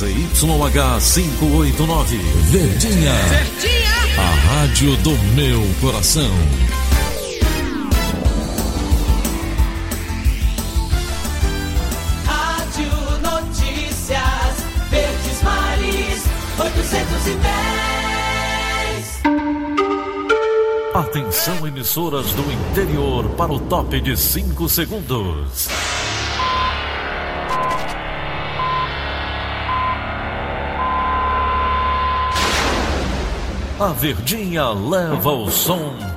ZYH 589, Verdinha. Verdinha. A rádio do meu coração. Rádio Notícias Verdes Mares 810. Atenção, emissoras do interior, para o top de 5 segundos. A Verdinha leva o som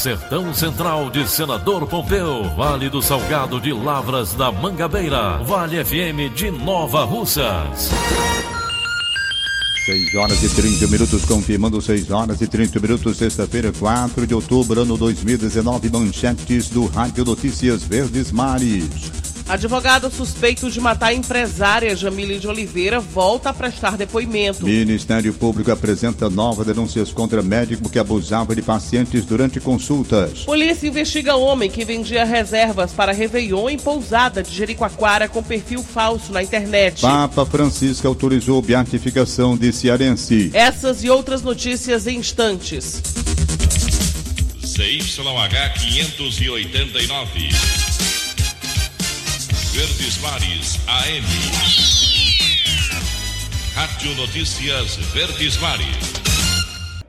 Sertão Central de Senador Pompeu, Vale do Salgado de Lavras da Mangabeira, Vale FM de Nova Russas. 6 horas e 30 minutos, confirmando 6 horas e 30 minutos, sexta-feira, 4 de outubro, ano 2019, manchetes do Rádio Notícias Verdes Mares. Advogado suspeito de matar a empresária Jamile de Oliveira volta a prestar depoimento. Ministério Público apresenta novas denúncias contra médico que abusava de pacientes durante consultas. Polícia investiga homem que vendia reservas para Réveillon em pousada de Jericoacoara com perfil falso na internet. Papa Francisco autorizou beatificação de cearense. Essas e outras notícias em instantes. CYH 589. Verdes Mares AM. Rádio Notícias Verdes Mares.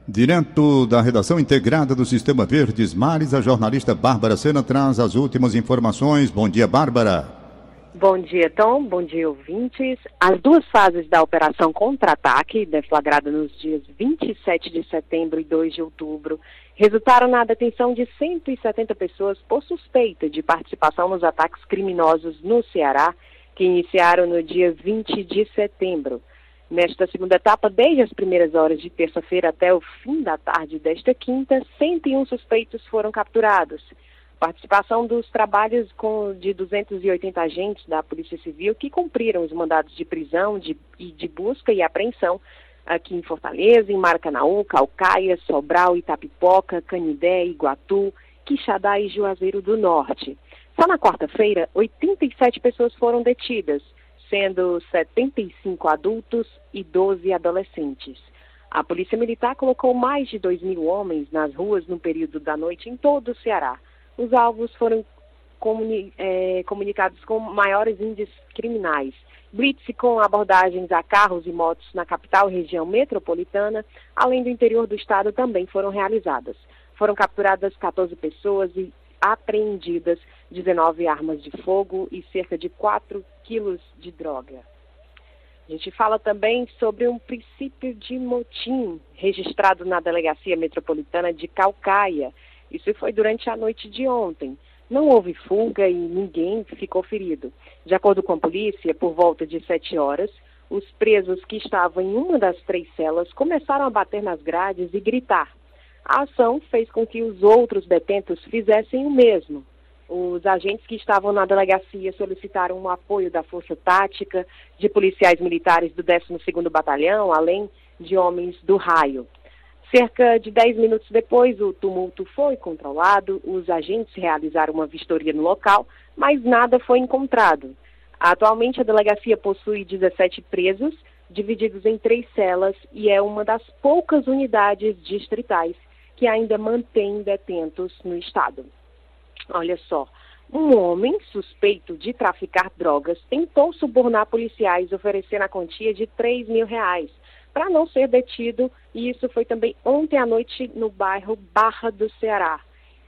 Direto da redação integrada do Sistema Verdes Mares, a jornalista Bárbara Sena traz as últimas informações. Bom dia, Bárbara. Bom dia, Tom. Bom dia, ouvintes. As duas fases da Operação Contra-Ataque, deflagrada nos dias 27 de setembro e 2 de outubro, resultaram na detenção de 170 pessoas por suspeita de participação nos ataques criminosos no Ceará, que iniciaram no dia 20 de setembro. Nesta segunda etapa, desde as primeiras horas de terça-feira até o fim da tarde desta quinta, 101 suspeitos foram capturados. Participação dos trabalhos com, de 280 agentes da Polícia Civil que cumpriram os mandados de prisão de, e de busca e apreensão aqui em Fortaleza, em Maracanaú, Calcaia, Sobral, Itapipoca, Canidé, Iguatu, Quixadá e Juazeiro do Norte. Só na quarta-feira, 87 pessoas foram detidas, sendo 75 adultos e 12 adolescentes. A Polícia Militar colocou mais de 2 mil homens nas ruas no período da noite em todo o Ceará. Os alvos foram comuni é, comunicados com maiores índices criminais. Blitz com abordagens a carros e motos na capital e região metropolitana, além do interior do estado, também foram realizadas. Foram capturadas 14 pessoas e apreendidas 19 armas de fogo e cerca de 4 quilos de droga. A gente fala também sobre um princípio de motim registrado na Delegacia Metropolitana de Calcaia. Isso foi durante a noite de ontem. Não houve fuga e ninguém ficou ferido. De acordo com a polícia, por volta de sete horas, os presos que estavam em uma das três celas começaram a bater nas grades e gritar. A ação fez com que os outros detentos fizessem o mesmo. Os agentes que estavam na delegacia solicitaram o apoio da Força Tática, de policiais militares do 12º Batalhão, além de homens do raio. Cerca de 10 minutos depois, o tumulto foi controlado, os agentes realizaram uma vistoria no local, mas nada foi encontrado. Atualmente, a delegacia possui 17 presos, divididos em três celas, e é uma das poucas unidades distritais que ainda mantém detentos no estado. Olha só, um homem suspeito de traficar drogas tentou subornar policiais oferecendo a quantia de 3 mil reais para não ser detido, e isso foi também ontem à noite no bairro Barra do Ceará.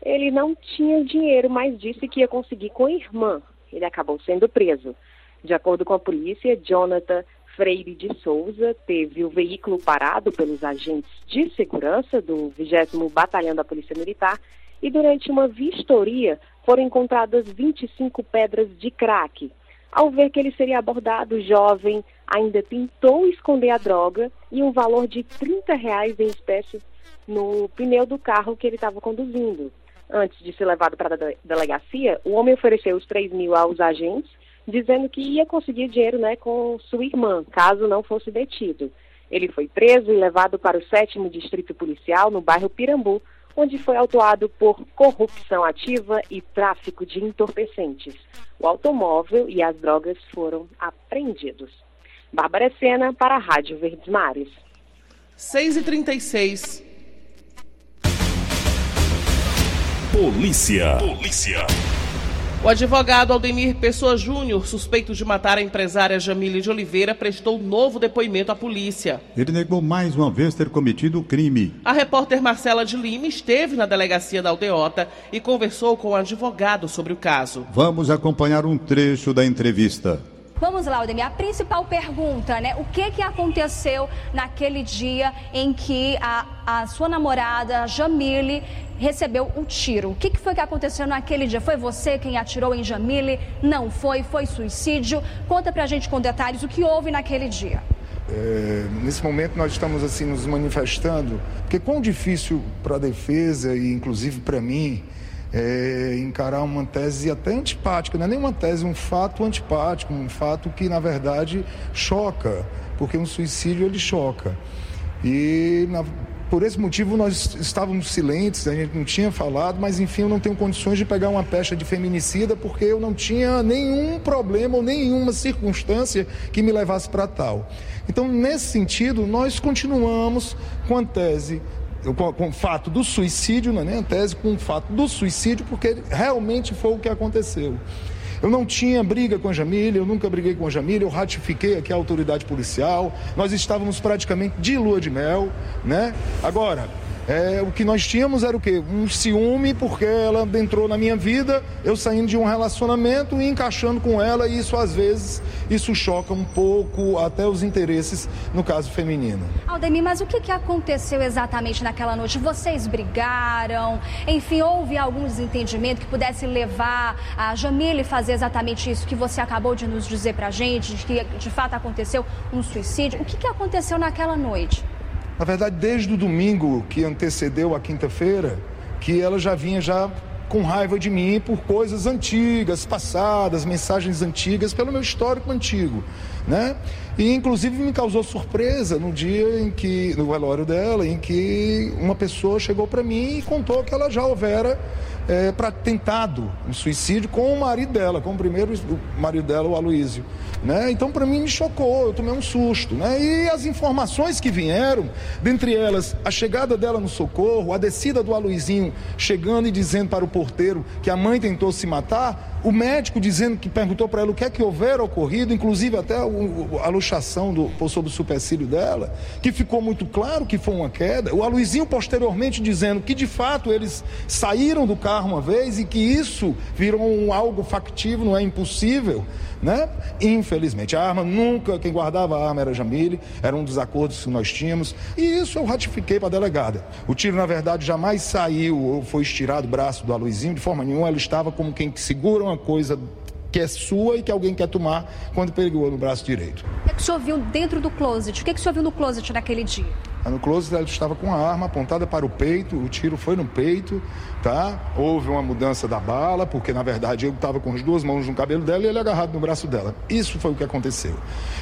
Ele não tinha dinheiro, mas disse que ia conseguir com a irmã. Ele acabou sendo preso. De acordo com a polícia, Jonathan Freire de Souza teve o veículo parado pelos agentes de segurança do 20 Batalhão da Polícia Militar e durante uma vistoria foram encontradas 25 pedras de crack. Ao ver que ele seria abordado, o jovem ainda tentou esconder a droga e um valor de 30 reais em espécie no pneu do carro que ele estava conduzindo. Antes de ser levado para a delegacia, o homem ofereceu os 3 mil aos agentes, dizendo que ia conseguir dinheiro né, com sua irmã, caso não fosse detido. Ele foi preso e levado para o sétimo distrito policial no bairro Pirambu, onde foi autuado por corrupção ativa e tráfico de entorpecentes. O automóvel e as drogas foram apreendidos. Bárbara Sena para a Rádio Verdes Mares. 6h36. Polícia. Polícia. O advogado Aldemir Pessoa Júnior, suspeito de matar a empresária Jamile de Oliveira, prestou novo depoimento à polícia. Ele negou mais uma vez ter cometido o crime. A repórter Marcela de Lima esteve na delegacia da Aldeota e conversou com o advogado sobre o caso. Vamos acompanhar um trecho da entrevista. Vamos lá, Aldemir. A principal pergunta, né? O que, que aconteceu naquele dia em que a, a sua namorada, Jamile, recebeu o um tiro? O que, que foi que aconteceu naquele dia? Foi você quem atirou em Jamile? Não foi? Foi suicídio? Conta pra gente com detalhes o que houve naquele dia. É, nesse momento nós estamos assim nos manifestando, porque quão difícil para a defesa e inclusive para mim é, encarar uma tese até antipática, não é nem uma tese, um fato antipático, um fato que na verdade choca, porque um suicídio ele choca. E na, por esse motivo nós estávamos silentes, a gente não tinha falado, mas enfim, eu não tenho condições de pegar uma pecha de feminicida porque eu não tinha nenhum problema ou nenhuma circunstância que me levasse para tal. Então, nesse sentido, nós continuamos com a tese com, o fato do suicídio, não é nem a tese, com o fato do suicídio, porque realmente foi o que aconteceu. Eu não tinha briga com a Jamília, eu nunca briguei com a Jamília, eu ratifiquei aqui a autoridade policial, nós estávamos praticamente de lua de mel, né? Agora, é, o que nós tínhamos era o quê? Um ciúme, porque ela entrou na minha vida, eu saindo de um relacionamento e encaixando com ela, e isso às vezes, isso choca um pouco até os interesses, no caso feminino. Aldemir, mas o que, que aconteceu exatamente naquela noite? Vocês brigaram? Enfim, houve algum desentendimento que pudesse levar a Jamile fazer exatamente isso que você acabou de nos dizer pra gente, de que de fato aconteceu um suicídio? O que, que aconteceu naquela noite? Na verdade, desde o domingo que antecedeu a quinta-feira, que ela já vinha já com raiva de mim por coisas antigas, passadas, mensagens antigas, pelo meu histórico antigo, né? E inclusive me causou surpresa no dia em que, no velório dela, em que uma pessoa chegou para mim e contou que ela já houvera é, para tentado um suicídio com o marido dela, com o primeiro o marido dela, o Aloísio. Né? Então, para mim, me chocou, eu tomei um susto. Né? E as informações que vieram, dentre elas, a chegada dela no socorro, a descida do Aloizinho chegando e dizendo para o porteiro que a mãe tentou se matar, o médico dizendo que perguntou para ela o que é que houvera ocorrido, inclusive até a luxação do, sobre o supercílio dela, que ficou muito claro que foi uma queda. O Aloizinho posteriormente dizendo que de fato eles saíram do carro uma vez e que isso virou um algo factível, não é impossível né? Infelizmente, a arma nunca, quem guardava a arma era Jamile, era um dos acordos que nós tínhamos, e isso eu ratifiquei para a delegada. O tiro, na verdade, jamais saiu ou foi estirado o braço do Aloizinho, de forma nenhuma, ela estava como quem segura uma coisa que é sua e que alguém quer tomar quando pegou no braço direito. O que, é que o senhor viu dentro do closet? O que, é que o senhor viu no closet naquele dia? No closet ela estava com a arma apontada para o peito, o tiro foi no peito, tá? Houve uma mudança da bala, porque na verdade eu estava com as duas mãos no cabelo dela e ele agarrado no braço dela. Isso foi o que aconteceu.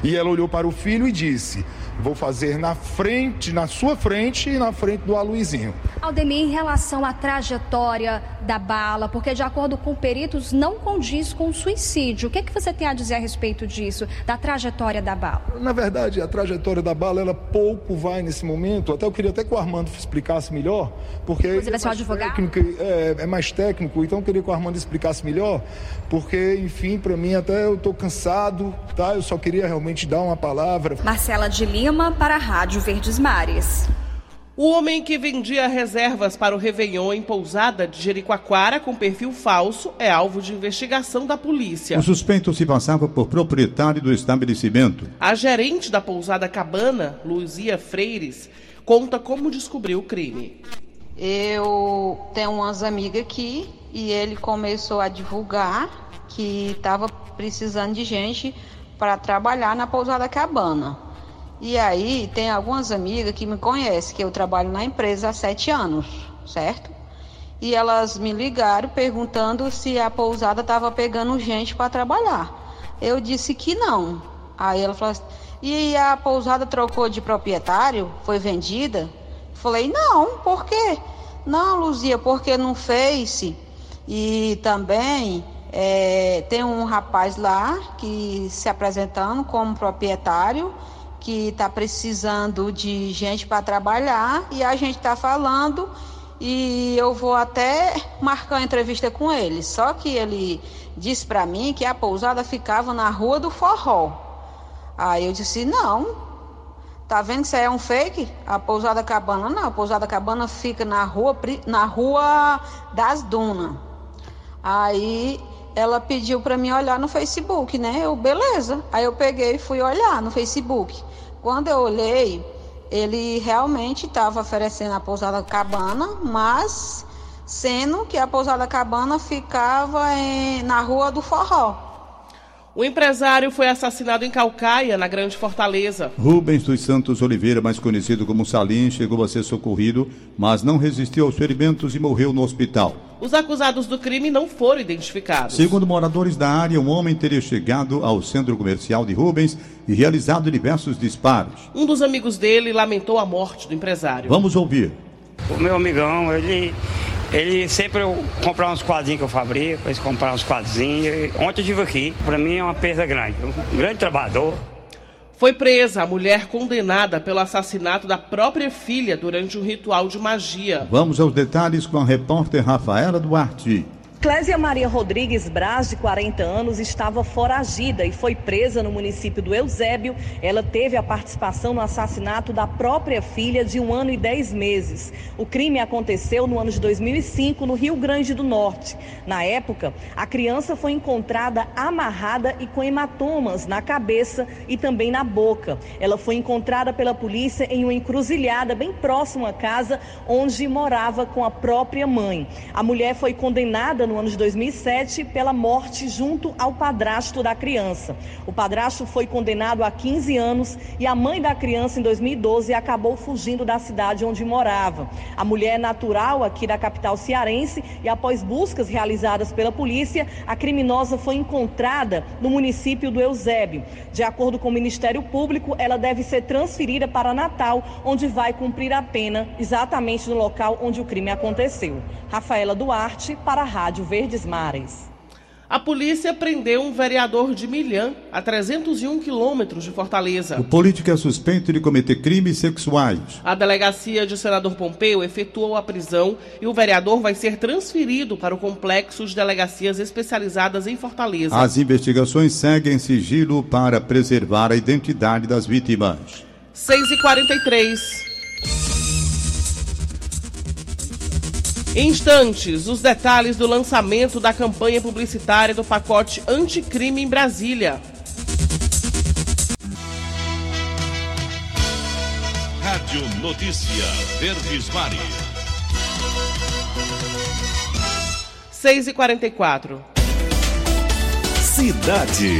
E ela olhou para o filho e disse: Vou fazer na frente, na sua frente e na frente do Aluizinho. Aldemir, em relação à trajetória da bala, porque de acordo com peritos não condiz com o suicídio. O que, é que você tem a dizer a respeito disso, da trajetória da bala? Na verdade, a trajetória da bala, ela pouco vai nesse momento. Até eu queria até que o Armando explicasse melhor, porque você um advogado? Técnico, é, é, mais técnico, então eu queria que o Armando explicasse melhor, porque, enfim, para mim até eu estou cansado, tá? Eu só queria realmente dar uma palavra. Marcela de Lima para a Rádio Verdes Mares. O homem que vendia reservas para o Réveillon em pousada de Jericoacoara com perfil falso é alvo de investigação da polícia. O suspeito se passava por proprietário do estabelecimento. A gerente da pousada Cabana, Luzia Freires, conta como descobriu o crime. Eu tenho umas amigas aqui e ele começou a divulgar que estava precisando de gente para trabalhar na pousada Cabana. E aí tem algumas amigas que me conhecem, que eu trabalho na empresa há sete anos, certo? E elas me ligaram perguntando se a pousada estava pegando gente para trabalhar. Eu disse que não. Aí ela falou assim, e a pousada trocou de proprietário? Foi vendida? Falei, não, por quê? Não, Luzia, porque no Face e também é, tem um rapaz lá que se apresentando como proprietário que está precisando de gente para trabalhar e a gente está falando e eu vou até marcar uma entrevista com ele. Só que ele disse para mim que a pousada ficava na Rua do Forró. Aí eu disse: "Não. Tá vendo que isso aí é um fake? A pousada Cabana não, a pousada Cabana fica na rua na Rua das Dunas". Aí ela pediu para mim olhar no Facebook, né? Eu, beleza. Aí eu peguei e fui olhar no Facebook. Quando eu olhei, ele realmente estava oferecendo a pousada cabana, mas sendo que a pousada cabana ficava em, na rua do Forró. O empresário foi assassinado em Calcaia, na Grande Fortaleza. Rubens dos Santos Oliveira, mais conhecido como Salim, chegou a ser socorrido, mas não resistiu aos ferimentos e morreu no hospital. Os acusados do crime não foram identificados. Segundo moradores da área, um homem teria chegado ao centro comercial de Rubens e realizado diversos disparos. Um dos amigos dele lamentou a morte do empresário. Vamos ouvir. O meu amigão, ele ele sempre comprar uns quadrinhos que eu fabrico, eles comprar uns quadrinhos. Ontem eu estive aqui, para mim é uma perda grande. Um grande trabalhador. Foi presa a mulher condenada pelo assassinato da própria filha durante um ritual de magia. Vamos aos detalhes com a repórter Rafaela Duarte. Clésia Maria Rodrigues Braz, de 40 anos, estava foragida e foi presa no município do Eusébio. Ela teve a participação no assassinato da própria filha de um ano e dez meses. O crime aconteceu no ano de 2005, no Rio Grande do Norte. Na época, a criança foi encontrada amarrada e com hematomas na cabeça e também na boca. Ela foi encontrada pela polícia em uma encruzilhada bem próximo à casa onde morava com a própria mãe. A mulher foi condenada no ano de 2007 pela morte junto ao padrasto da criança. O padrasto foi condenado a 15 anos e a mãe da criança em 2012 acabou fugindo da cidade onde morava. A mulher é natural aqui da capital cearense e após buscas realizadas pela polícia, a criminosa foi encontrada no município do Eusébio. De acordo com o Ministério Público, ela deve ser transferida para Natal, onde vai cumprir a pena exatamente no local onde o crime aconteceu. Rafaela Duarte para a Rádio Verdes Mares. A polícia prendeu um vereador de Milhã, a 301 quilômetros de Fortaleza. O político é suspeito de cometer crimes sexuais. A delegacia de Senador Pompeu efetuou a prisão e o vereador vai ser transferido para o complexo de delegacias especializadas em Fortaleza. As investigações seguem sigilo para preservar a identidade das vítimas. 6 Em instantes, os detalhes do lançamento da campanha publicitária do pacote anticrime em Brasília. Rádio Notícia Verdes Mares. 6 e 44 Cidade.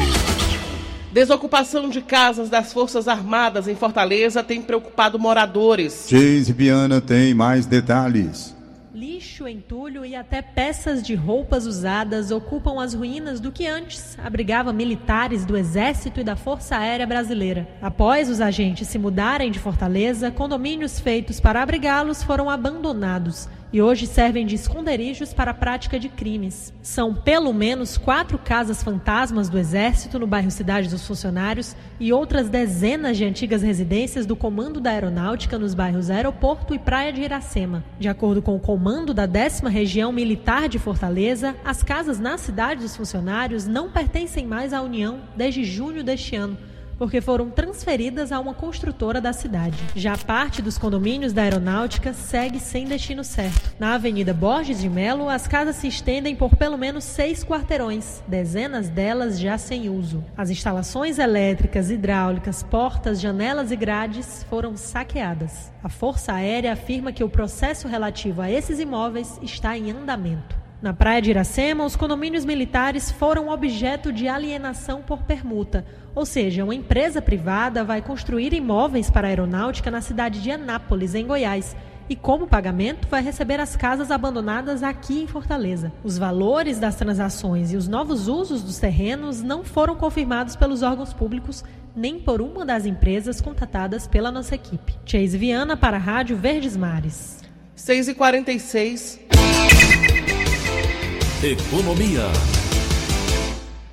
Desocupação de casas das Forças Armadas em Fortaleza tem preocupado moradores. Geise Viana tem mais detalhes. Lixo, entulho e até peças de roupas usadas ocupam as ruínas do que antes abrigava militares do Exército e da Força Aérea Brasileira. Após os agentes se mudarem de Fortaleza, condomínios feitos para abrigá-los foram abandonados e hoje servem de esconderijos para a prática de crimes. São pelo menos quatro casas fantasmas do Exército no bairro Cidade dos Funcionários e outras dezenas de antigas residências do Comando da Aeronáutica nos bairros Aeroporto e Praia de Iracema. De acordo com o comando da 10 Região Militar de Fortaleza, as casas na Cidade dos Funcionários não pertencem mais à União desde junho deste ano porque foram transferidas a uma construtora da cidade. Já parte dos condomínios da aeronáutica segue sem destino certo. Na Avenida Borges de Melo, as casas se estendem por pelo menos seis quarteirões, dezenas delas já sem uso. As instalações elétricas, hidráulicas, portas, janelas e grades foram saqueadas. A Força Aérea afirma que o processo relativo a esses imóveis está em andamento. Na praia de Iracema, os condomínios militares foram objeto de alienação por permuta, ou seja, uma empresa privada vai construir imóveis para a aeronáutica na cidade de Anápolis, em Goiás, e, como pagamento, vai receber as casas abandonadas aqui em Fortaleza. Os valores das transações e os novos usos dos terrenos não foram confirmados pelos órgãos públicos nem por uma das empresas contatadas pela nossa equipe. Chase Viana para a Rádio Verdes Mares. 6h46. Economia.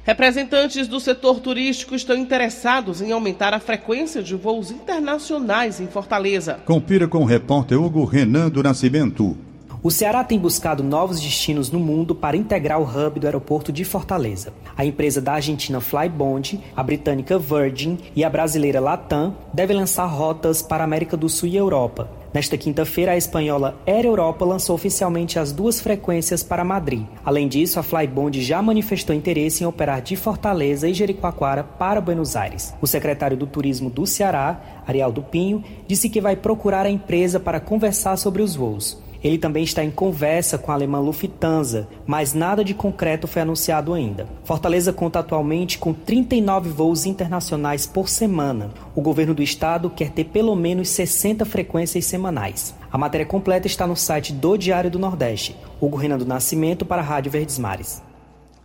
Representantes do setor turístico estão interessados em aumentar a frequência de voos internacionais em Fortaleza. Confira com o repórter Hugo Renan do Nascimento. O Ceará tem buscado novos destinos no mundo para integrar o hub do aeroporto de Fortaleza. A empresa da Argentina Flybond, a britânica Virgin e a brasileira Latam devem lançar rotas para a América do Sul e Europa. Nesta quinta-feira, a espanhola Air Europa lançou oficialmente as duas frequências para Madrid. Além disso, a Flybond já manifestou interesse em operar de Fortaleza e Jericoacoara para Buenos Aires. O secretário do Turismo do Ceará, Ariel do Pinho, disse que vai procurar a empresa para conversar sobre os voos. Ele também está em conversa com a alemã Lufthansa, mas nada de concreto foi anunciado ainda. Fortaleza conta atualmente com 39 voos internacionais por semana. O governo do estado quer ter pelo menos 60 frequências semanais. A matéria completa está no site do Diário do Nordeste. Hugo Renan do Nascimento para a Rádio Verdes Mares.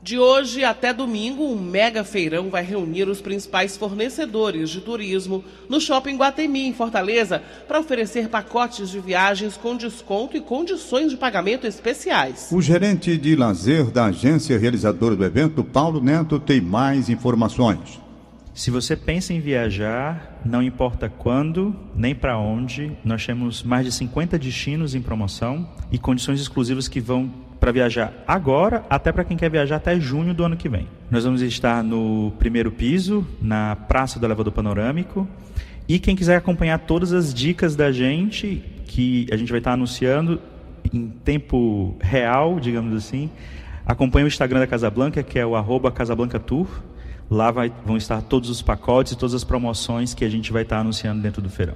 De hoje até domingo, um mega feirão vai reunir os principais fornecedores de turismo no Shopping Guatemi, em Fortaleza, para oferecer pacotes de viagens com desconto e condições de pagamento especiais. O gerente de lazer da agência realizadora do evento, Paulo Neto, tem mais informações. Se você pensa em viajar, não importa quando nem para onde, nós temos mais de 50 destinos em promoção e condições exclusivas que vão para viajar agora, até para quem quer viajar até junho do ano que vem. Nós vamos estar no primeiro piso, na Praça do Elevador Panorâmico. E quem quiser acompanhar todas as dicas da gente, que a gente vai estar anunciando em tempo real, digamos assim, acompanhe o Instagram da Casablanca, que é o arroba Casablanca Tour. Lá vai, vão estar todos os pacotes, todas as promoções que a gente vai estar anunciando dentro do feirão.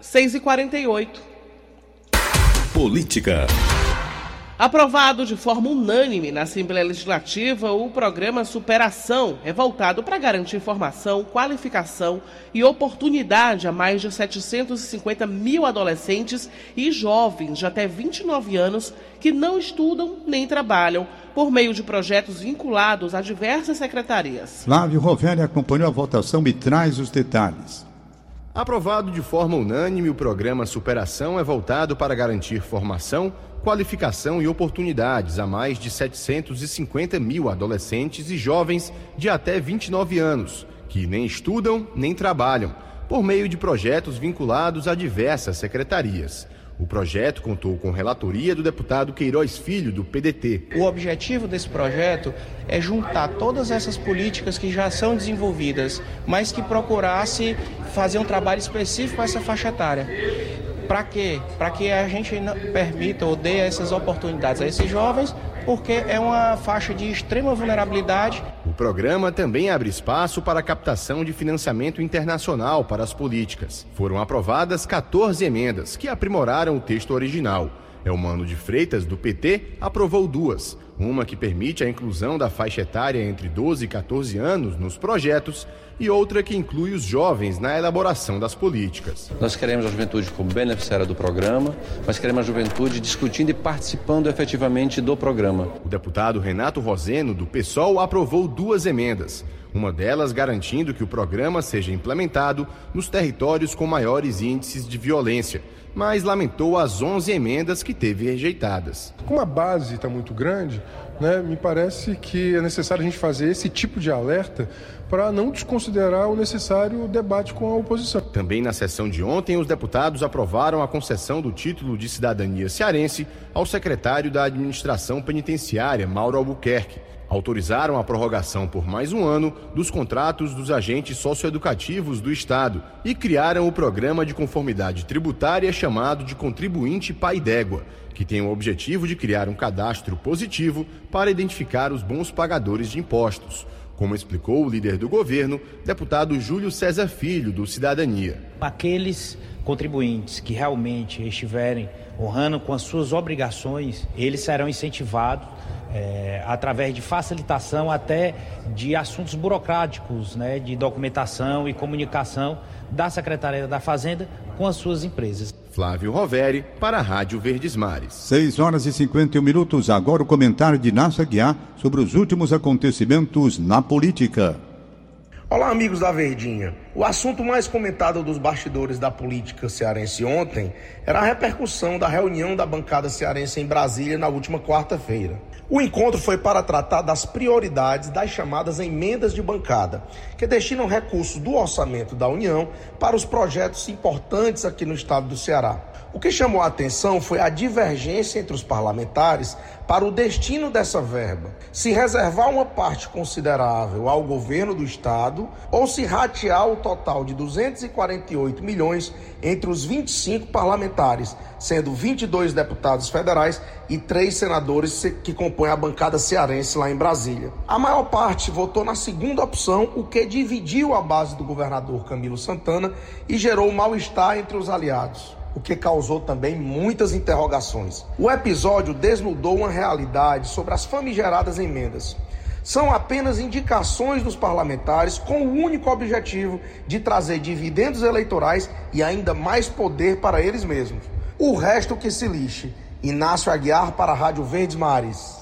6h48. Política. Aprovado de forma unânime na Assembleia Legislativa, o programa Superação é voltado para garantir formação, qualificação e oportunidade a mais de 750 mil adolescentes e jovens de até 29 anos que não estudam nem trabalham, por meio de projetos vinculados a diversas secretarias. Flávio Rovelli acompanhou a votação e traz os detalhes. Aprovado de forma unânime, o programa Superação é voltado para garantir formação, qualificação e oportunidades a mais de 750 mil adolescentes e jovens de até 29 anos, que nem estudam nem trabalham, por meio de projetos vinculados a diversas secretarias. O projeto contou com relatoria do deputado Queiroz Filho, do PDT. O objetivo desse projeto é juntar todas essas políticas que já são desenvolvidas, mas que procurasse fazer um trabalho específico para essa faixa etária. Para quê? Para que a gente permita ou dê essas oportunidades a esses jovens, porque é uma faixa de extrema vulnerabilidade. O programa também abre espaço para a captação de financiamento internacional para as políticas. Foram aprovadas 14 emendas que aprimoraram o texto original. Elmano de Freitas, do PT, aprovou duas. Uma que permite a inclusão da faixa etária entre 12 e 14 anos nos projetos e outra que inclui os jovens na elaboração das políticas. Nós queremos a juventude como beneficiária do programa, mas queremos a juventude discutindo e participando efetivamente do programa. O deputado Renato Roseno, do PSOL, aprovou duas emendas. Uma delas garantindo que o programa seja implementado nos territórios com maiores índices de violência mas lamentou as 11 emendas que teve rejeitadas. Como a base está muito grande, né, me parece que é necessário a gente fazer esse tipo de alerta para não desconsiderar o necessário debate com a oposição. Também na sessão de ontem, os deputados aprovaram a concessão do título de cidadania cearense ao secretário da Administração Penitenciária, Mauro Albuquerque autorizaram a prorrogação por mais um ano dos contratos dos agentes socioeducativos do Estado e criaram o programa de conformidade tributária chamado de Contribuinte Pai d'Égua, que tem o objetivo de criar um cadastro positivo para identificar os bons pagadores de impostos. Como explicou o líder do governo, deputado Júlio César Filho, do Cidadania. Aqueles contribuintes que realmente estiverem honrando com as suas obrigações, eles serão incentivados é, através de facilitação até de assuntos burocráticos, né, de documentação e comunicação da Secretaria da Fazenda com as suas empresas. Flávio Roveri, para a Rádio Verdes Mares. 6 horas e 51 minutos. Agora o comentário de Nassa Guiar sobre os últimos acontecimentos na política. Olá, amigos da Verdinha. O assunto mais comentado dos bastidores da política cearense ontem era a repercussão da reunião da bancada cearense em Brasília na última quarta-feira. O encontro foi para tratar das prioridades das chamadas emendas de bancada, que destinam recursos do orçamento da União para os projetos importantes aqui no estado do Ceará. O que chamou a atenção foi a divergência entre os parlamentares para o destino dessa verba. Se reservar uma parte considerável ao governo do estado ou se ratear o total de 248 milhões entre os 25 parlamentares, sendo 22 deputados federais e três senadores que compõem a bancada cearense lá em Brasília. A maior parte votou na segunda opção, o que dividiu a base do governador Camilo Santana e gerou mal-estar entre os aliados o que causou também muitas interrogações. O episódio desnudou uma realidade sobre as famigeradas emendas. São apenas indicações dos parlamentares com o único objetivo de trazer dividendos eleitorais e ainda mais poder para eles mesmos. O resto que se lixe. Inácio Aguiar para a Rádio Verdes Mares.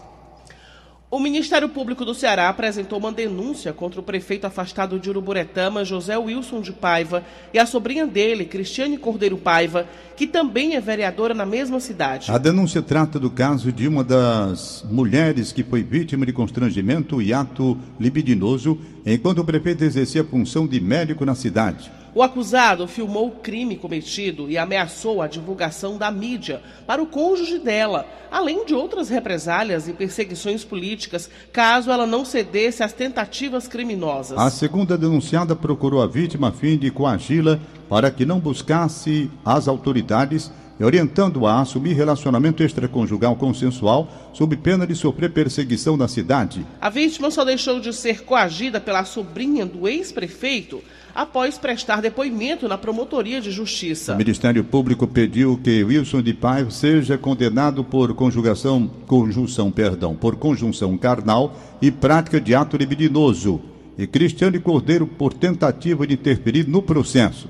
O Ministério Público do Ceará apresentou uma denúncia contra o prefeito afastado de Uruburetama, José Wilson de Paiva, e a sobrinha dele, Cristiane Cordeiro Paiva, que também é vereadora na mesma cidade. A denúncia trata do caso de uma das mulheres que foi vítima de constrangimento e ato libidinoso enquanto o prefeito exercia a função de médico na cidade. O acusado filmou o crime cometido e ameaçou a divulgação da mídia para o cônjuge dela, além de outras represálias e perseguições políticas, caso ela não cedesse às tentativas criminosas. A segunda denunciada procurou a vítima a fim de coagi-la para que não buscasse as autoridades orientando-a a assumir relacionamento extraconjugal consensual sob pena de sofrer perseguição na cidade. A vítima só deixou de ser coagida pela sobrinha do ex-prefeito após prestar depoimento na promotoria de justiça. O Ministério Público pediu que Wilson de Paiva seja condenado por conjugação, conjunção, perdão, por conjunção carnal e prática de ato libidinoso, e Cristiane Cordeiro por tentativa de interferir no processo.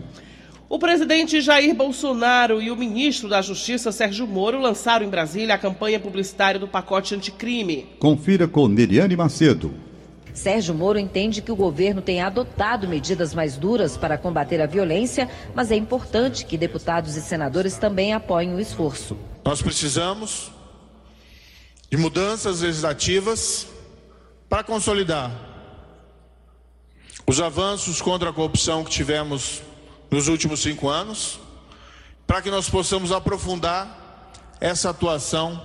O presidente Jair Bolsonaro e o ministro da Justiça Sérgio Moro lançaram em Brasília a campanha publicitária do pacote anticrime. Confira com Neriane Macedo. Sérgio Moro entende que o governo tem adotado medidas mais duras para combater a violência, mas é importante que deputados e senadores também apoiem o esforço. Nós precisamos de mudanças legislativas para consolidar os avanços contra a corrupção que tivemos nos últimos cinco anos, para que nós possamos aprofundar essa atuação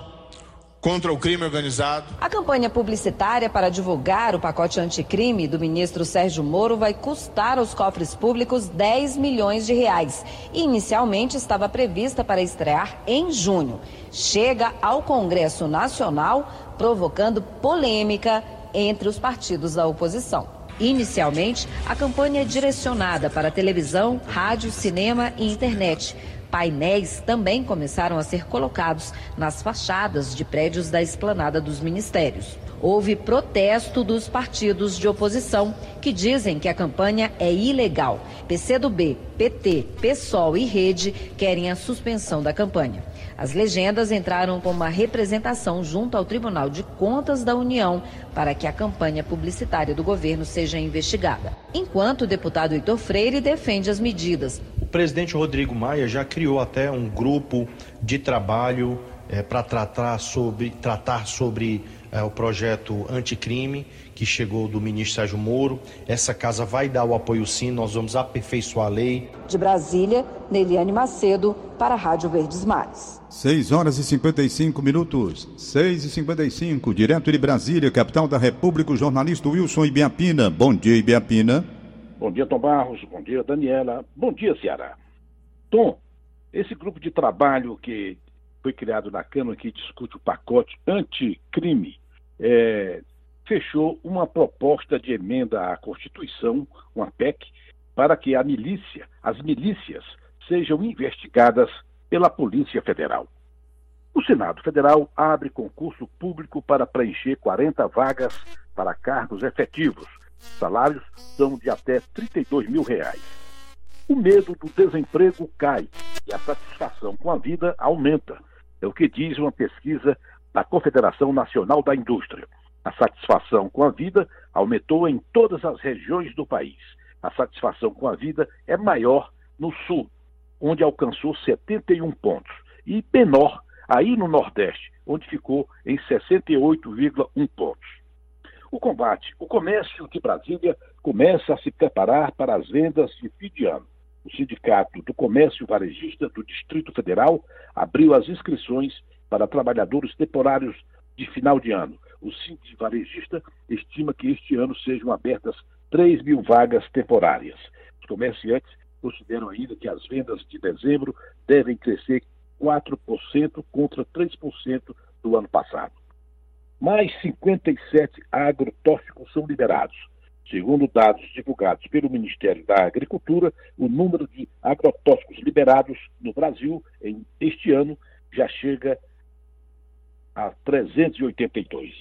contra o crime organizado. A campanha publicitária para divulgar o pacote anticrime do ministro Sérgio Moro vai custar aos cofres públicos 10 milhões de reais. Inicialmente estava prevista para estrear em junho. Chega ao Congresso Nacional, provocando polêmica entre os partidos da oposição. Inicialmente, a campanha é direcionada para televisão, rádio, cinema e internet. Painéis também começaram a ser colocados nas fachadas de prédios da esplanada dos ministérios. Houve protesto dos partidos de oposição que dizem que a campanha é ilegal. PCdoB, PT, PSOL e Rede querem a suspensão da campanha. As legendas entraram com uma representação junto ao Tribunal de Contas da União para que a campanha publicitária do governo seja investigada. Enquanto o deputado Heitor Freire defende as medidas. O presidente Rodrigo Maia já criou até um grupo de trabalho é, para tratar sobre, tratar sobre é, o projeto anticrime que chegou do ministro Sérgio Moro. Essa casa vai dar o apoio sim, nós vamos aperfeiçoar a lei. De Brasília, Neliane Macedo, para a Rádio Verdes Mares. 6 horas e 55 minutos. 6 e 55, direto de Brasília, capital da República, o jornalista Wilson Ibiapina. Bom dia, Ibiapina. Bom dia, Tom Barros. Bom dia, Daniela. Bom dia, Ceará. Tom, esse grupo de trabalho que foi criado na Câmara que discute o pacote anticrime é, fechou uma proposta de emenda à Constituição, uma PEC, para que a milícia, as milícias, sejam investigadas pela Polícia Federal. O Senado Federal abre concurso público para preencher 40 vagas para cargos efetivos. Salários são de até 32 mil reais. O medo do desemprego cai e a satisfação com a vida aumenta. É o que diz uma pesquisa da Confederação Nacional da Indústria. A satisfação com a vida aumentou em todas as regiões do país. A satisfação com a vida é maior no Sul, onde alcançou 71 pontos, e menor aí no Nordeste, onde ficou em 68,1 pontos. O combate, o comércio de Brasília começa a se preparar para as vendas de fim de ano. O Sindicato do Comércio Varejista do Distrito Federal abriu as inscrições para trabalhadores temporários de final de ano. O Sindicato Varejista estima que este ano sejam abertas 3 mil vagas temporárias. Os comerciantes consideram ainda que as vendas de dezembro devem crescer 4% contra 3% do ano passado. Mais 57 agrotóxicos são liberados. Segundo dados divulgados pelo Ministério da Agricultura, o número de agrotóxicos liberados no Brasil em este ano já chega a 382.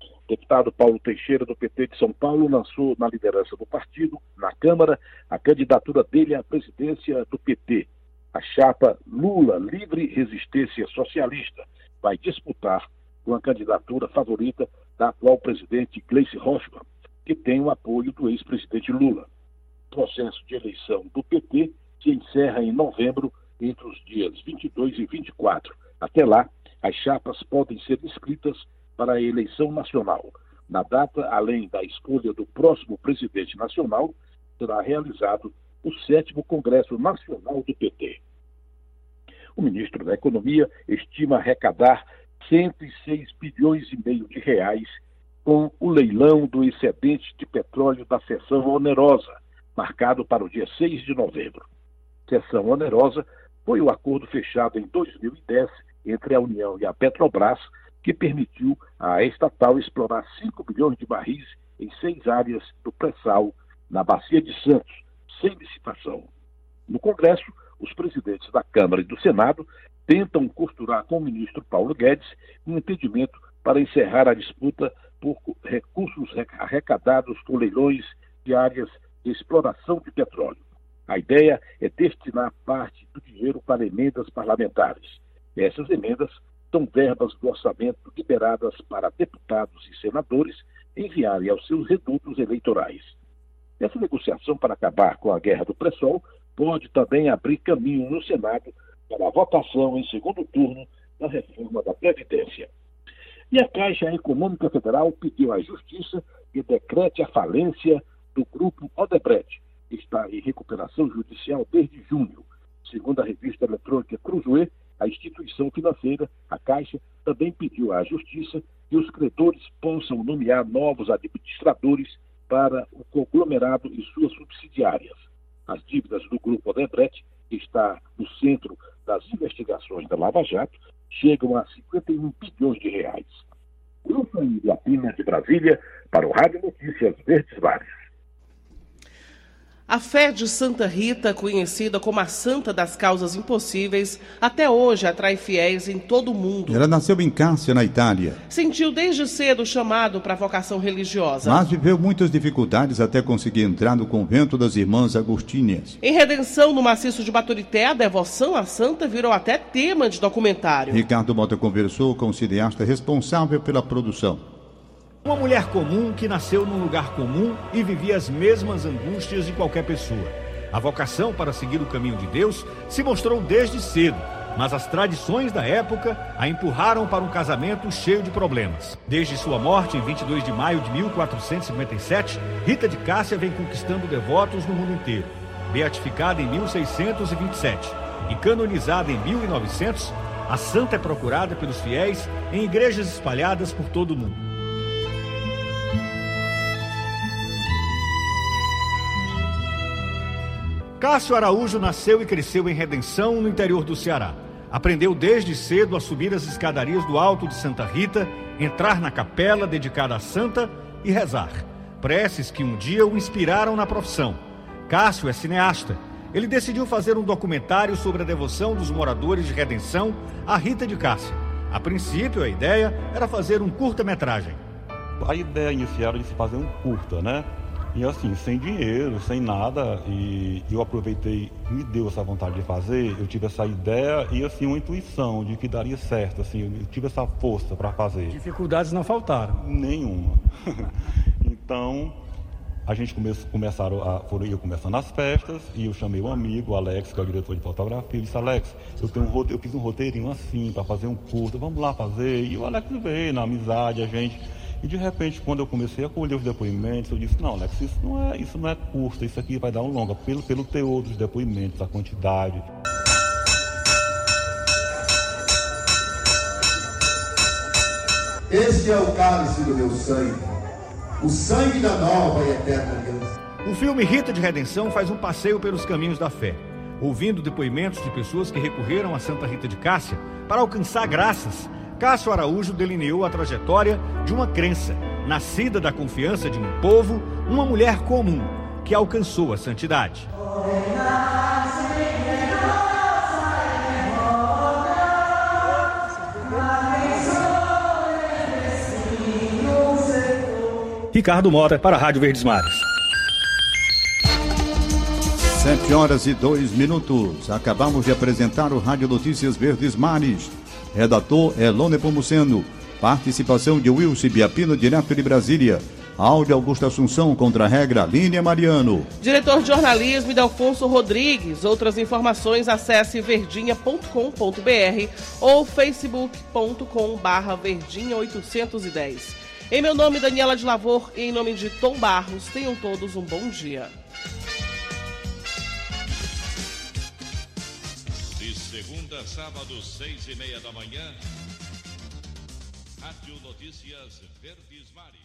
O deputado Paulo Teixeira, do PT de São Paulo, lançou na liderança do partido, na Câmara, a candidatura dele à presidência do PT. A chapa Lula Livre Resistência Socialista vai disputar com a candidatura favorita da atual presidente Gleice Hoffmann, que tem o apoio do ex-presidente Lula. O processo de eleição do PT se encerra em novembro, entre os dias 22 e 24. Até lá, as chapas podem ser inscritas para a eleição nacional. Na data, além da escolha do próximo presidente nacional, será realizado o sétimo Congresso Nacional do PT. O ministro da Economia estima arrecadar 106 bilhões e meio de reais com o leilão do excedente de petróleo da sessão onerosa, marcado para o dia 6 de novembro. Sessão onerosa foi o acordo fechado em 2010 entre a União e a Petrobras, que permitiu à estatal explorar 5 bilhões de barris em seis áreas do pré-sal na Bacia de Santos, sem licitação. No Congresso, os presidentes da Câmara e do Senado tentam costurar com o ministro Paulo Guedes um entendimento para encerrar a disputa por recursos arrecadados com leilões de áreas de exploração de petróleo. A ideia é destinar parte do dinheiro para emendas parlamentares. Essas emendas são verbas do orçamento liberadas para deputados e senadores enviarem aos seus redutos eleitorais. Essa negociação para acabar com a guerra do pré-sol pode também abrir caminho no Senado para a votação em segundo turno da reforma da Previdência. E a Caixa Econômica Federal pediu à Justiça que decrete a falência do grupo Odebrecht, que está em recuperação judicial desde junho. Segundo a revista eletrônica Cruzoe, a instituição financeira, a Caixa, também pediu à Justiça que os credores possam nomear novos administradores para o conglomerado e suas subsidiárias. As dívidas do grupo Odebrecht, que está no centro das investigações da Lava Jato, chegam a 51 bilhões de reais. Grupo Pina de Brasília, para o Rádio Notícias Verdes Mares. A fé de Santa Rita, conhecida como a Santa das Causas Impossíveis, até hoje atrai fiéis em todo o mundo. Ela nasceu em Cássia, na Itália. Sentiu desde cedo o chamado para a vocação religiosa. Mas viveu muitas dificuldades até conseguir entrar no convento das Irmãs Agostinhas. Em Redenção, no maciço de Baturité, a devoção à Santa virou até tema de documentário. Ricardo Mota conversou com o cineasta responsável pela produção. Uma mulher comum que nasceu num lugar comum e vivia as mesmas angústias de qualquer pessoa. A vocação para seguir o caminho de Deus se mostrou desde cedo, mas as tradições da época a empurraram para um casamento cheio de problemas. Desde sua morte em 22 de maio de 1457, Rita de Cássia vem conquistando devotos no mundo inteiro. Beatificada em 1627 e canonizada em 1900, a santa é procurada pelos fiéis em igrejas espalhadas por todo o mundo. Cássio Araújo nasceu e cresceu em Redenção, no interior do Ceará. Aprendeu desde cedo a subir as escadarias do alto de Santa Rita, entrar na capela dedicada à santa e rezar. Preces que um dia o inspiraram na profissão. Cássio é cineasta. Ele decidiu fazer um documentário sobre a devoção dos moradores de Redenção à Rita de Cássia. A princípio, a ideia era fazer um curta-metragem. A ideia inicial era de se fazer um curta, né? E assim, sem dinheiro, sem nada, e eu aproveitei, me deu essa vontade de fazer, eu tive essa ideia e assim, uma intuição de que daria certo, assim, eu tive essa força para fazer. Dificuldades não faltaram? Nenhuma. então, a gente come, começaram a, foram eu começando as festas e eu chamei um amigo, o Alex, que é o diretor de fotografia, e disse, Alex, eu, tenho um, eu fiz um roteirinho assim para fazer um curto, vamos lá fazer. E o Alex veio na amizade, a gente e de repente, quando eu comecei a colher os depoimentos, eu disse, não, Alex, isso não é, isso não é curto, isso aqui vai dar um longa, pelo, pelo teor dos depoimentos, a quantidade. Este é o cálice do meu sangue, o sangue da nova e eterna aliança. O filme Rita de Redenção faz um passeio pelos caminhos da fé, ouvindo depoimentos de pessoas que recorreram a Santa Rita de Cássia para alcançar graças Cássio Araújo delineou a trajetória de uma crença, nascida da confiança de um povo, uma mulher comum, que alcançou a santidade. Ricardo Mota para a Rádio Verdes Mares. Sete horas e dois minutos. Acabamos de apresentar o Rádio Notícias Verdes Mares. Redator Elone Pomuceno. Participação de Wilson Biapino, direto de Brasília. Áudio Augusto Assunção contra a regra Línia Mariano. Diretor de jornalismo Idelfonso Rodrigues. Outras informações acesse verdinha.com.br ou facebook.com barra verdinha 810. Em meu nome, Daniela de Lavor, e em nome de Tom Barros, tenham todos um bom dia. Sábado, seis e meia da manhã. Rádio Notícias Verdes Mares.